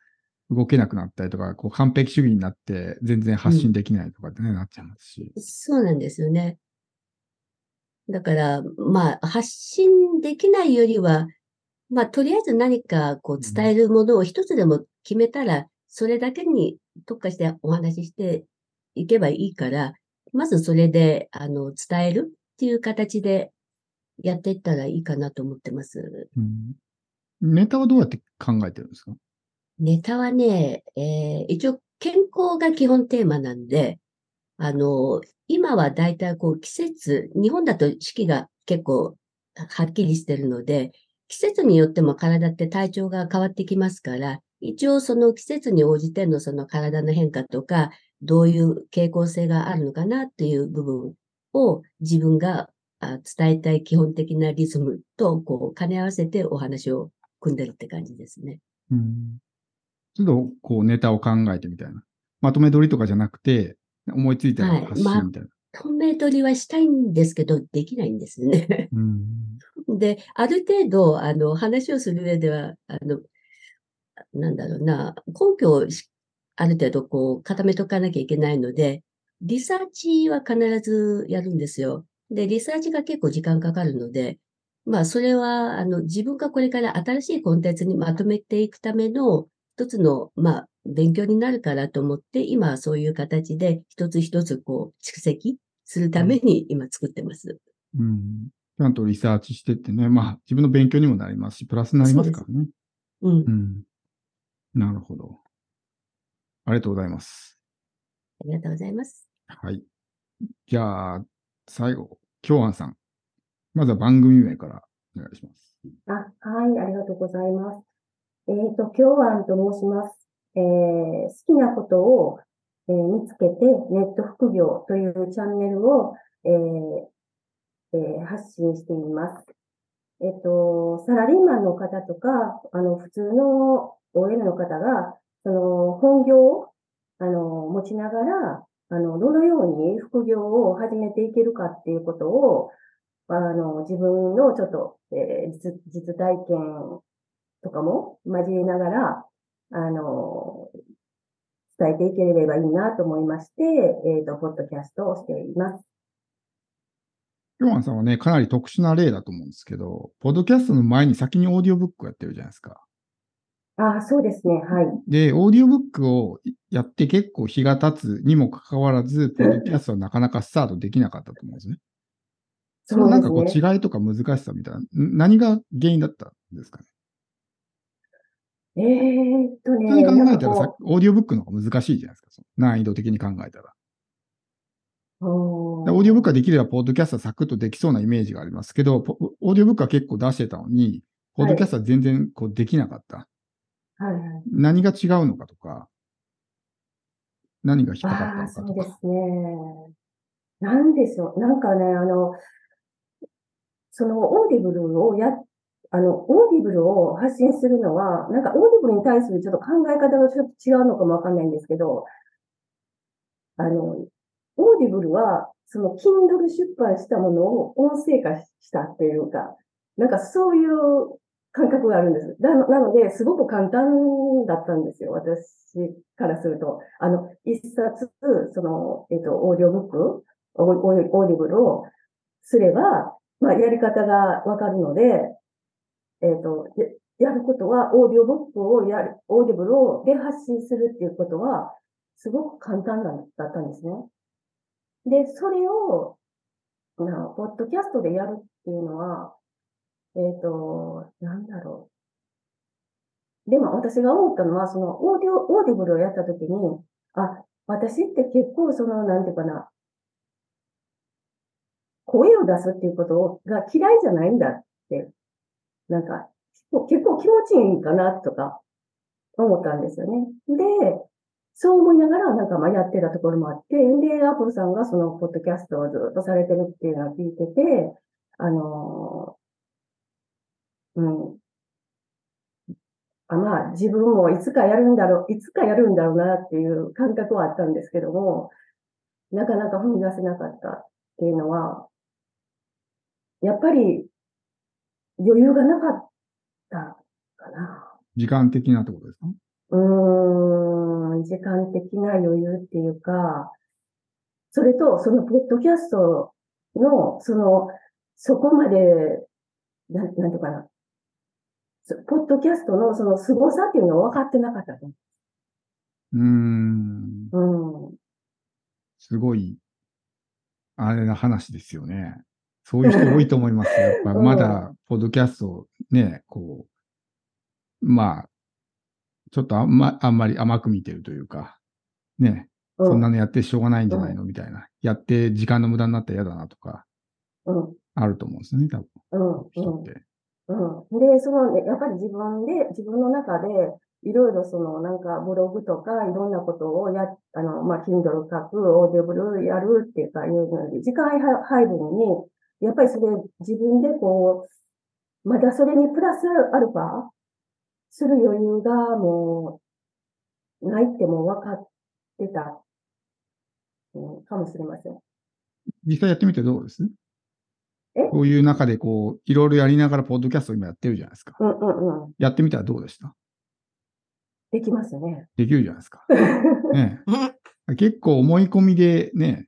動けなくなったりとか、こう、完璧主義になって全然発信できないとかってね、なっちゃいますし。そうなんですよね。だから、まあ、発信できないよりは、まあ、とりあえず何かこう伝えるものを一つでも決めたら、それだけに特化してお話ししていけばいいから、まずそれで、あの、伝えるっていう形でやっていったらいいかなと思ってます。うん。ネタはどうやって考えてるんですか？ネタはね、えー一応健康が基本テーマなんで、あの、今はだいたいこう季節、日本だと四季が結構はっきりしてるので、季節によっても体って体調が変わってきますから、一応その季節に応じてのその体の変化とか、どういう傾向性があるのかなっていう部分を自分が伝えたい基本的なリズムとこう兼ね合わせてお話を組んでるって感じですね。うん。ちょっと、こう、ネタを考えてみたいな。まとめ撮りとかじゃなくて、思いついたらはい発信みたいな。透明取りはしたいんですけど、できないんですね。うん。で、ある程度、あの、話をする上では、あの、なんだろうな、根拠をしある程度こう固めとかなきゃいけないので、リサーチは必ずやるんですよ。で、リサーチが結構時間かかるので、まあ、それは、あの、自分がこれから新しいコンテンツにまとめていくための一つの、まあ、勉強になるからと思って、今はそういう形で一つ一つこう蓄積するために今作ってます。うん。ちゃんとリサーチしてってね、まあ、自分の勉強にもなりますし、プラスになりますからね。うんう。ん。なるほど。ありがとうございます。ありがとうございます。はい。じゃあ、最後、京安さん。まずは番組名からお願いします。あ、はい、ありがとうございます。えっと、京安と申します。えー好きなことを、えー見つけて、ネット副業というチャンネルを、えーえー発信しています。えっと、サラリーマンの方とか、あの、普通の OL の方が、その、本業を、あの、持ちながら、あの、どのように副業を始めていけるかっていうことを、あの、自分のちょっと、えー、実体験とかも交えながら、あの、伝えていければいいなと思いまして、えっ、と、ポッドキャストをしています。京安さんはね、かなり特殊な例だと思うんですけど、ポッドキャストの前に先にオーディオブックをやってるじゃないですか。ああ、そうですね。はい。で、オーディオブックをやって結構日が経つにもかかわらず、ポッドキャストはなかなかスタートできなかったと思うんですね。それはなんかこう違いとか難しさみたいな、ん何が原因だったんですかね？えーっとね、普通に考えたらさオーディオブックの方が難しいじゃないですか。難易度的に考えたら。オーディオブックはできれば、ポッドキャストはサクッとできそうなイメージがありますけど、ポオーディオブックは結構出してたのに、ポッドキャストは全然こうできなかった。はいはい。何が違うのかとか、何が引っかかったのかとか。そうですね。なんでしょう。なんかね、あの、そのオーディブルをや、あの、オーディブルを発信するのは、なんかオーディブルに対するちょっと考え方がちょっと違うのかもわかんないんですけど、あの、オーディブルは、その Kindle 出版したものを音声化したっていうか、なんかそういう感覚があるんです。なのなので、すごく簡単だったんですよ。私からすると。あの、一冊、その、えっ、と、オーディオブック、オーディブルをすれば、まあ、やり方がわかるので、えっ、と、ややることは、オーディオブックをやる、オーディブルをで発信するっていうことは、すごく簡単だったんですね。で、それを、なポッドキャストでやるっていうのは、えっ、と、なんだろう。でも私が思ったのは、そのオーディオ、オーディブルをやったときに、あ、私って結構その、なんていうかな、声を出すっていうことが嫌いじゃないんだって、なんか、結構気持ちいいんかなとか思ったんですよね。で、そう思いながらなんかまあやってたところもあって、で、アップルさんがそのポッドキャストをずっとされてるっていうのを聞いてて、あのうん。あまあ、自分もいつかやるんだろう、いつかやるんだろうなっていう感覚はあったんですけども、なかなか踏み出せなかったっていうのは、やっぱり余裕がなかったかな。時間的なってことですか？うーん、時間的な余裕っていうか、それと、そのポッドキャストの、その、そこまで、なん、なんていうかな。そポッドキャストのその凄さっていうのを分かってなかったとうーん。思う。すごい、あれな話ですよね。そういう人多いと思いますよ。やっぱうんまだ、ポッドキャストをね、こう、まあ、ちょっとあんま、あんまり甘く見てるというか、ね、うん。そんなのやってしょうがないんじゃないのみたいな。やって時間の無駄になったら嫌だなとか、うん。あると思うんですよね、多分、うん。うん。人って。うん。で、そのね、やっぱり自分で、自分の中で、いろいろその、なんか、ブログとか、いろんなことをや、あの、まあ、Kindle 書く、オーディブルやるっていうか、いうので、時間配分に、やっぱりそれ、自分でこう、まだそれにプラスアルファする余裕がもう、ないってもう分かってた、うん、かもしれません。実際やってみてどうです？え？こういう中でこう、いろいろやりながら、ポッドキャスト今やってるじゃないですか。うんうんうん。やってみたらどうでした？できますね。できるじゃないですか。ね結構思い込みでね、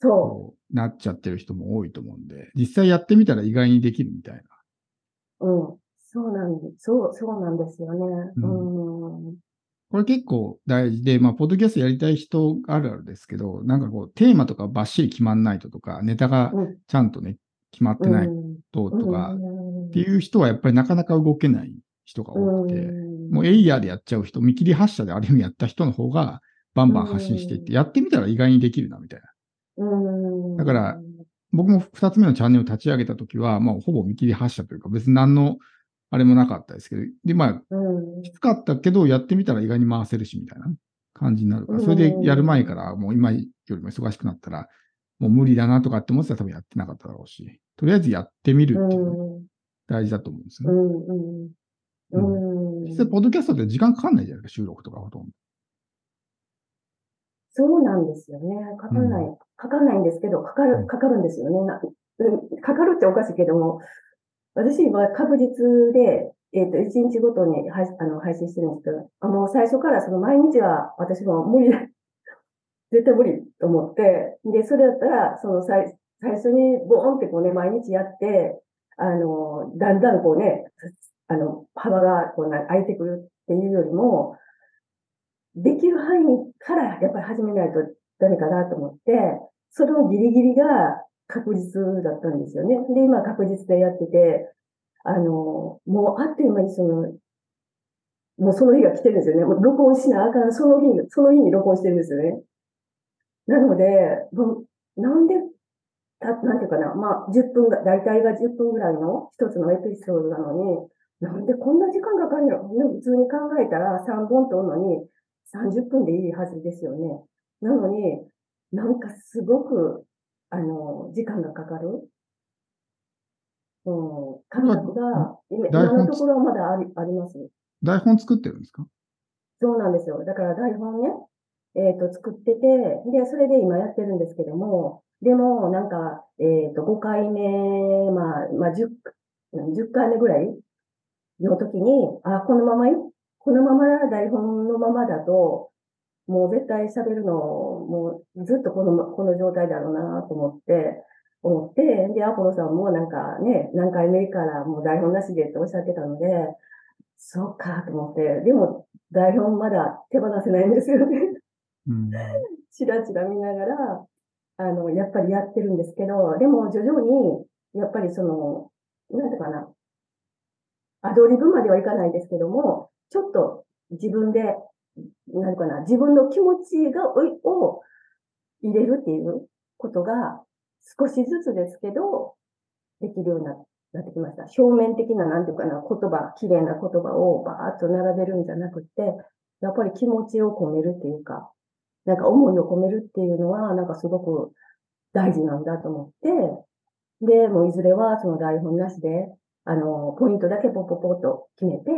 そこうなっちゃってる人も多いと思うんで、実際やってみたら意外にできるみたいな。う。うん。そうなんで、そう、そうなんですよね。ううん。これ結構大事で、まあ、ポッドキャストやりたい人あるあるですけど、なんかこう、テーマとかばっしり決まんないととか、ネタがうんちゃんとね、決まってないととか、っていう人はやっぱりなかなか動けない人が多くて、もうエイヤーでやっちゃう人、見切り発車である意味やった人の方が、バンバン発信していって、やってみたら意外にできるな、みたいな。うん。だから、僕も二つ目のチャンネルを立ち上げたときは、まあ、ほぼ見切り発車というか、別に何の、あれもなかったですけど、で、まあ、うん。きつかったけど、やってみたら意外に回せるし、みたいな感じになるから、それでやる前から、もう今よりも忙しくなったら、もう無理だなとかって思ってたら多分やってなかっただろうし、とりあえずやってみるっていう大事だと思うんですよね。うん。実際、ポッドキャストって時間かかんないじゃないですか、収録とかほとんど。そうなんですよね。かかんない、かかんないんですけど、かかる、かかるんですよね。なうんかかるっておかしいけども、私は確実で、えっ、と、一日ごとに配あの配信してるんですけど、あもう最初からその毎日は私も無理だ。絶対無理と思って、で、それだったら、その最、最初にボーンってこうね、毎日やって、あの、だんだんこうね、あの、幅がこうな開いてくるっていうよりも、できる範囲からやっぱり始めないとダメかなと思って、そのギリギリが確実だったんですよね。で、今確実でやってて、あの、もうあっという間にその、もうその日が来てるんですよね。もう録音しなあかん、その日に、その日に録音してるんですよね。なので、もうなんで、た、なんていうかな、まあ、10分が、大体が10分ぐらいの一つのエピソードなのに、なんでこんな時間かかるの？普通に考えたら3本撮るのに30分でいいはずですよね。なのに、なんかすごく、あの、時間がかかる。うん、感覚が、今今のところはまだありあります。台本作ってるんですか？そうなんですよ。だから台本ね、えっ、と、作ってて、で、それで今やってるんですけども、でも、なんか、えっ、と、5回目、まあ、まあ、10、10回目ぐらいの時に、あ、このままい、このまま台本のままだと、もう絶対喋るの、もうずっとこのま、この状態だろうなと思って、思って、で、アポロさんもなんかね、何回目からもう台本なしでっておっしゃってたので、そうかと思って、でも台本まだ手放せないんですよね。うん。チラチラ見ながら、あの、やっぱりやってるんですけど、でも徐々に、やっぱりその、なんていうかな、アドリブまではいかないですけども、ちょっと自分で、なんかな、自分の気持ちが、を入れるっていうことが、少しずつですけど、できるようになってきました。表面的な、なんていうかな、言葉、綺麗な言葉をバーッと並べるんじゃなくて、やっぱり気持ちを込めるっていうか、なんか思いを込めるっていうのは、なんかすごく大事なんだと思って、で、もういずれはその台本なしで、あの、ポイントだけポポポと決めて、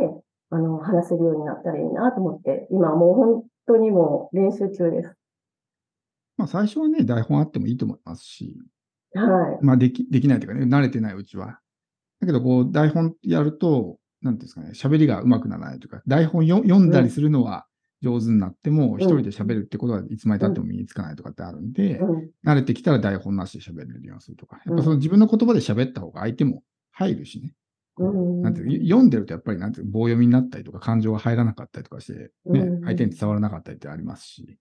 あの、話せるようになったらいいなと思って、今もう本当にもう練習中です。まあ最初はね、台本あってもいいと思いますし、はい。まあでき、できないというかね、慣れてないうちは。だけど、こう、台本やると、なんですかね、喋りが上手くならないというか、台本よ読んだりするのは上手になっても、一人で喋るってことはいつまで経っても身につかないとかってあるんで、うん。慣れてきたら台本なしで喋れるようにするとか、やっうんぱその自分の言葉で喋った方が相手も入るしね。うん。なんて読んでるとやっぱりなんて棒読みになったりとか感情が入らなかったりとかして、ねうん、相手に伝わらなかったりってありますし、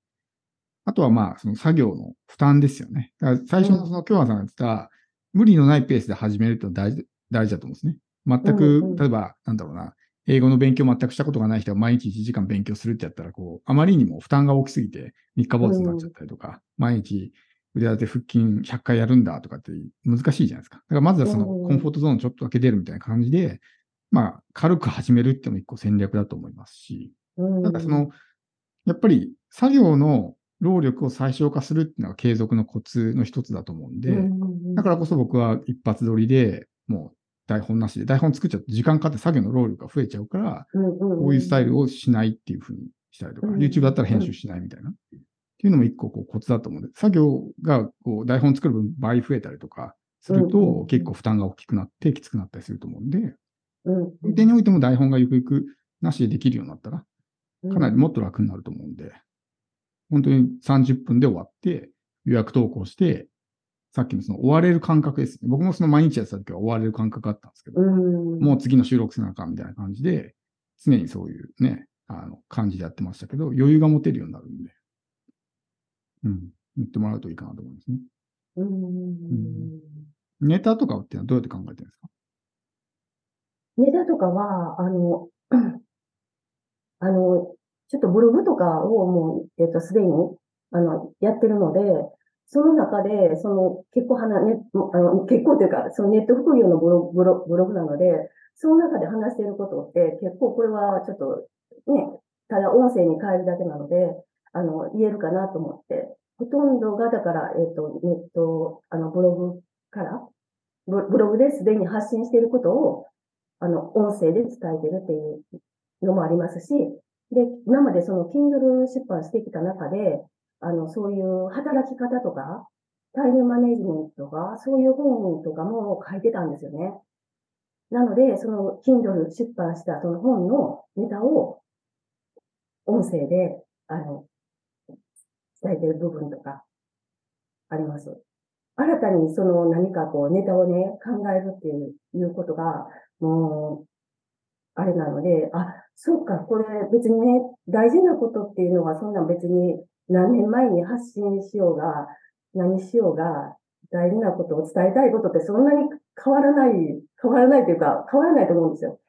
あとはまあ、その作業の負担ですよね。だから最初のその京和さんが言ってた、無理のないペースで始めるってのは大事、大事だと思うんですね。全くん、例えば、なんだろうな、英語の勉強全くしたことがない人が毎日1時間勉強するってやったら、こう、あまりにも負担が大きすぎて、三日坊主になっちゃったりとか、毎日腕立て腹筋100回やるんだとかって難しいじゃないですか。だからまずはそのうんコンフォートゾーンちょっとだけ出るみたいな感じで、まあ、軽く始めるっていうのも一個戦略だと思いますし、うん。なんかその、やっぱり作業の労力を最小化するっていうのが継続のコツの一つだと思うんで、うん、だからこそ僕は一発撮りでもう台本なしで、台本作っちゃうと時間かかって作業の労力が増えちゃうから。こういうスタイルをしないっていうふうにしたりとか、うん YouTube だったら編集しないみたいな。っていうのも一個こうコツだと思うんで、作業がこう台本作る分倍増えたりとかすると結構負担が大きくなってきつくなったりすると思うんで、うん。運転においても台本がゆくゆくなしでできるようになったら、うん、かなりもっと楽になると思うんで、本当に30分で終わって、予約投稿して、さっきのその終われる感覚ですね。僕もその毎日やってた時は終われる感覚あったんですけど、うん。もう次の収録せなあかんみたいな感じで、常にそういうね、あの、感じでやってましたけど、余裕が持てるようになるんで、うん、言ってもらうといいかなと思いますね。うん。ネタとかってのはどうやって考えてるんですか？ネタとかは、あの、あの、ちょっとブログとかをもう、えっと、すでに、あの、やってるので、その中で、その、結構話、ね、あの、結構というか、そのネット副業のブログブロブログなので、その中で話していることって、結構これはちょっと、ね、ただ音声に変えるだけなので、あの、言えるかなと思って、ほとんどが、だから、えっと、ネット、あの、ブログから、ブブログですでに発信していることを、あの、音声で伝えてるっていうのもありますし、で、今までその Kindle 出版してきた中で、あの、そういう働き方とか、タイムマネジメントとか、そういう本とかも書いてたんですよね。なので、その Kindle 出版したその本のネタを音声で、あの、伝えてる部分とかあります。新たにその何かこうネタをね、考えるっていうことが、もう、あれなので、あ、そうか、これ別にね、大事なことっていうのはそんな別に何年前に発信しようが、何しようが、大事なことを伝えたいことってそんなに変わらない、変わらないというか、変わらないと思うんですよ。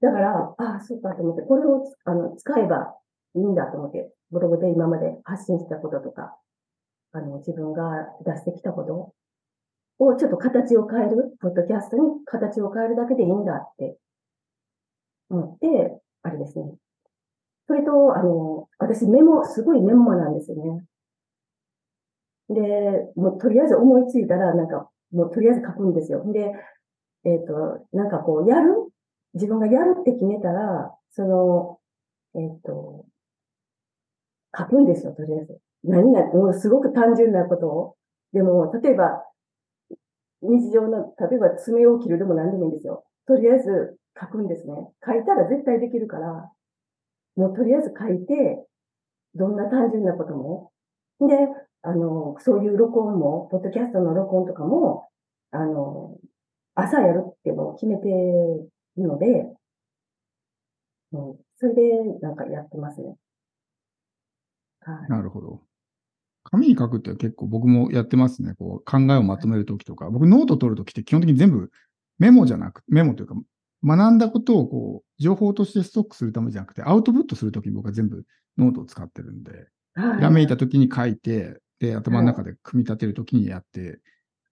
だから、あそうかと思って、これをあの使えばいいんだと思って、ブログで今まで発信したこととか、あの、自分が出してきたことをちょっと形を変える、ポッドキャストに形を変えるだけでいいんだって思って、あれですね。それと、あの、私メモ、すごいメモなんですよね。で、もうとりあえず思いついたら、なんか、もうとりあえず書くんですよ。で、えっ、と、なんかこう、やる？自分がやるって決めたら、その、えっ、と、書くんですよ、とりあえず。何々、もうすごく単純なことを。でも、例えば、日常の、例えば爪を切るでも何でもいいんですよ。とりあえず書くんですね。書いたら絶対できるから、もうとりあえず書いて、どんな単純なことも。で、あの、そういう録音も、ポッドキャストの録音とかも、あの、朝やるってもう決めてるので、うん、それでなんかやってますね。はい。なるほど。紙に書くって結構僕もやってますね。こう考えをまとめるときとか。僕ノート取るときって基本的に全部メモじゃなく、メモというか学んだことをこう情報としてストックするためじゃなくてアウトプットするときに僕は全部ノートを使ってるんで、ひらめいたときに書いて、で、頭の中で組み立てるときにやって、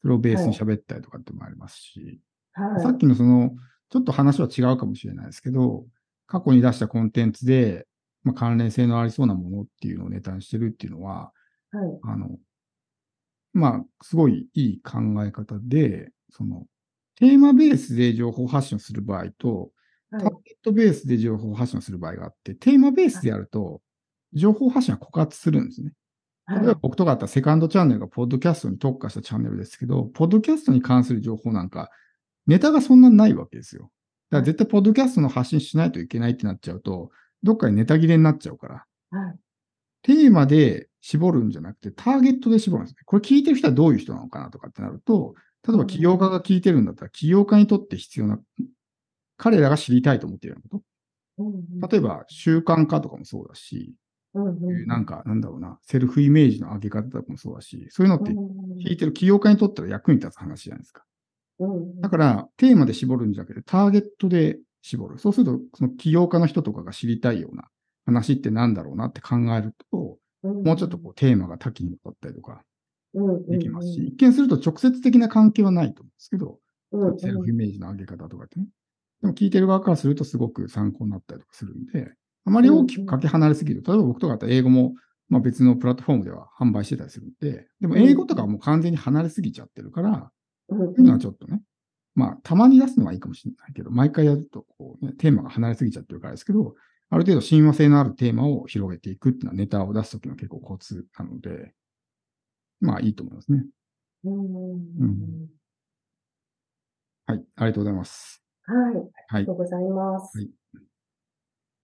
それをベースに喋ったりとかってもありますし、はい。さっきのその、ちょっと話は違うかもしれないですけど、過去に出したコンテンツで、まあ、関連性のありそうなものっていうのをネタにしてるっていうのは、はい。あの、まあ、すごいいい考え方で、その、テーマベースで情報発信をする場合と、はいターゲットベースで情報発信をする場合があって、テーマベースでやると、情報発信は枯渇するんですね。例えば僕とかだったらセカンドチャンネルがポッドキャストに特化したチャンネルですけど、ポッドキャストに関する情報なんか、ネタがそんなにないわけですよ。だから絶対ポッドキャストの発信しないといけないってなっちゃうと、どっかにネタ切れになっちゃうから、はい。テーマで絞るんじゃなくて、ターゲットで絞るんですね。これ聞いてる人はどういう人なのかなとかってなると、例えば起業家が聞いてるんだったら、起業家にとって必要な、彼らが知りたいと思っているようなこうんうんと。例えば、習慣化とかもそうだし、うんうんなんか、なんだろうな、セルフイメージの上げ方とかもそうだし、そういうのってうん聞いてる起業家にとったら役に立つ話じゃないですか。うんだから、テーマで絞るんじゃなくて、ターゲットで絞る。そうすると、その起業家の人とかが知りたいような話ってなんだろうなって考えると、もうちょっとこうテーマが多岐にわたったりとかできますし、一見すると直接的な関係はないと思うんですけど、うんうんセルフイメージの上げ方とかってね。でも聞いてる側からするとすごく参考になったりとかするんで、あまり大きくかけ離れすぎる。例えば僕とかだったら英語も、まあ、別のプラットフォームでは販売してたりするんで、でも英語とかはもう完全に離れすぎちゃってるから、うんそういうのはちょっとね、まあ、たまに出すのはいいかもしれないけど、毎回やるとこう、ね、テーマが離れすぎちゃってるからですけど、ある程度親和性のあるテーマを広げていくっていうのはネタを出すときの結構コツなので、まあいいと思いますね。うんうんはい、ありがとうございます。はい。あはいりがとう。ございます。はい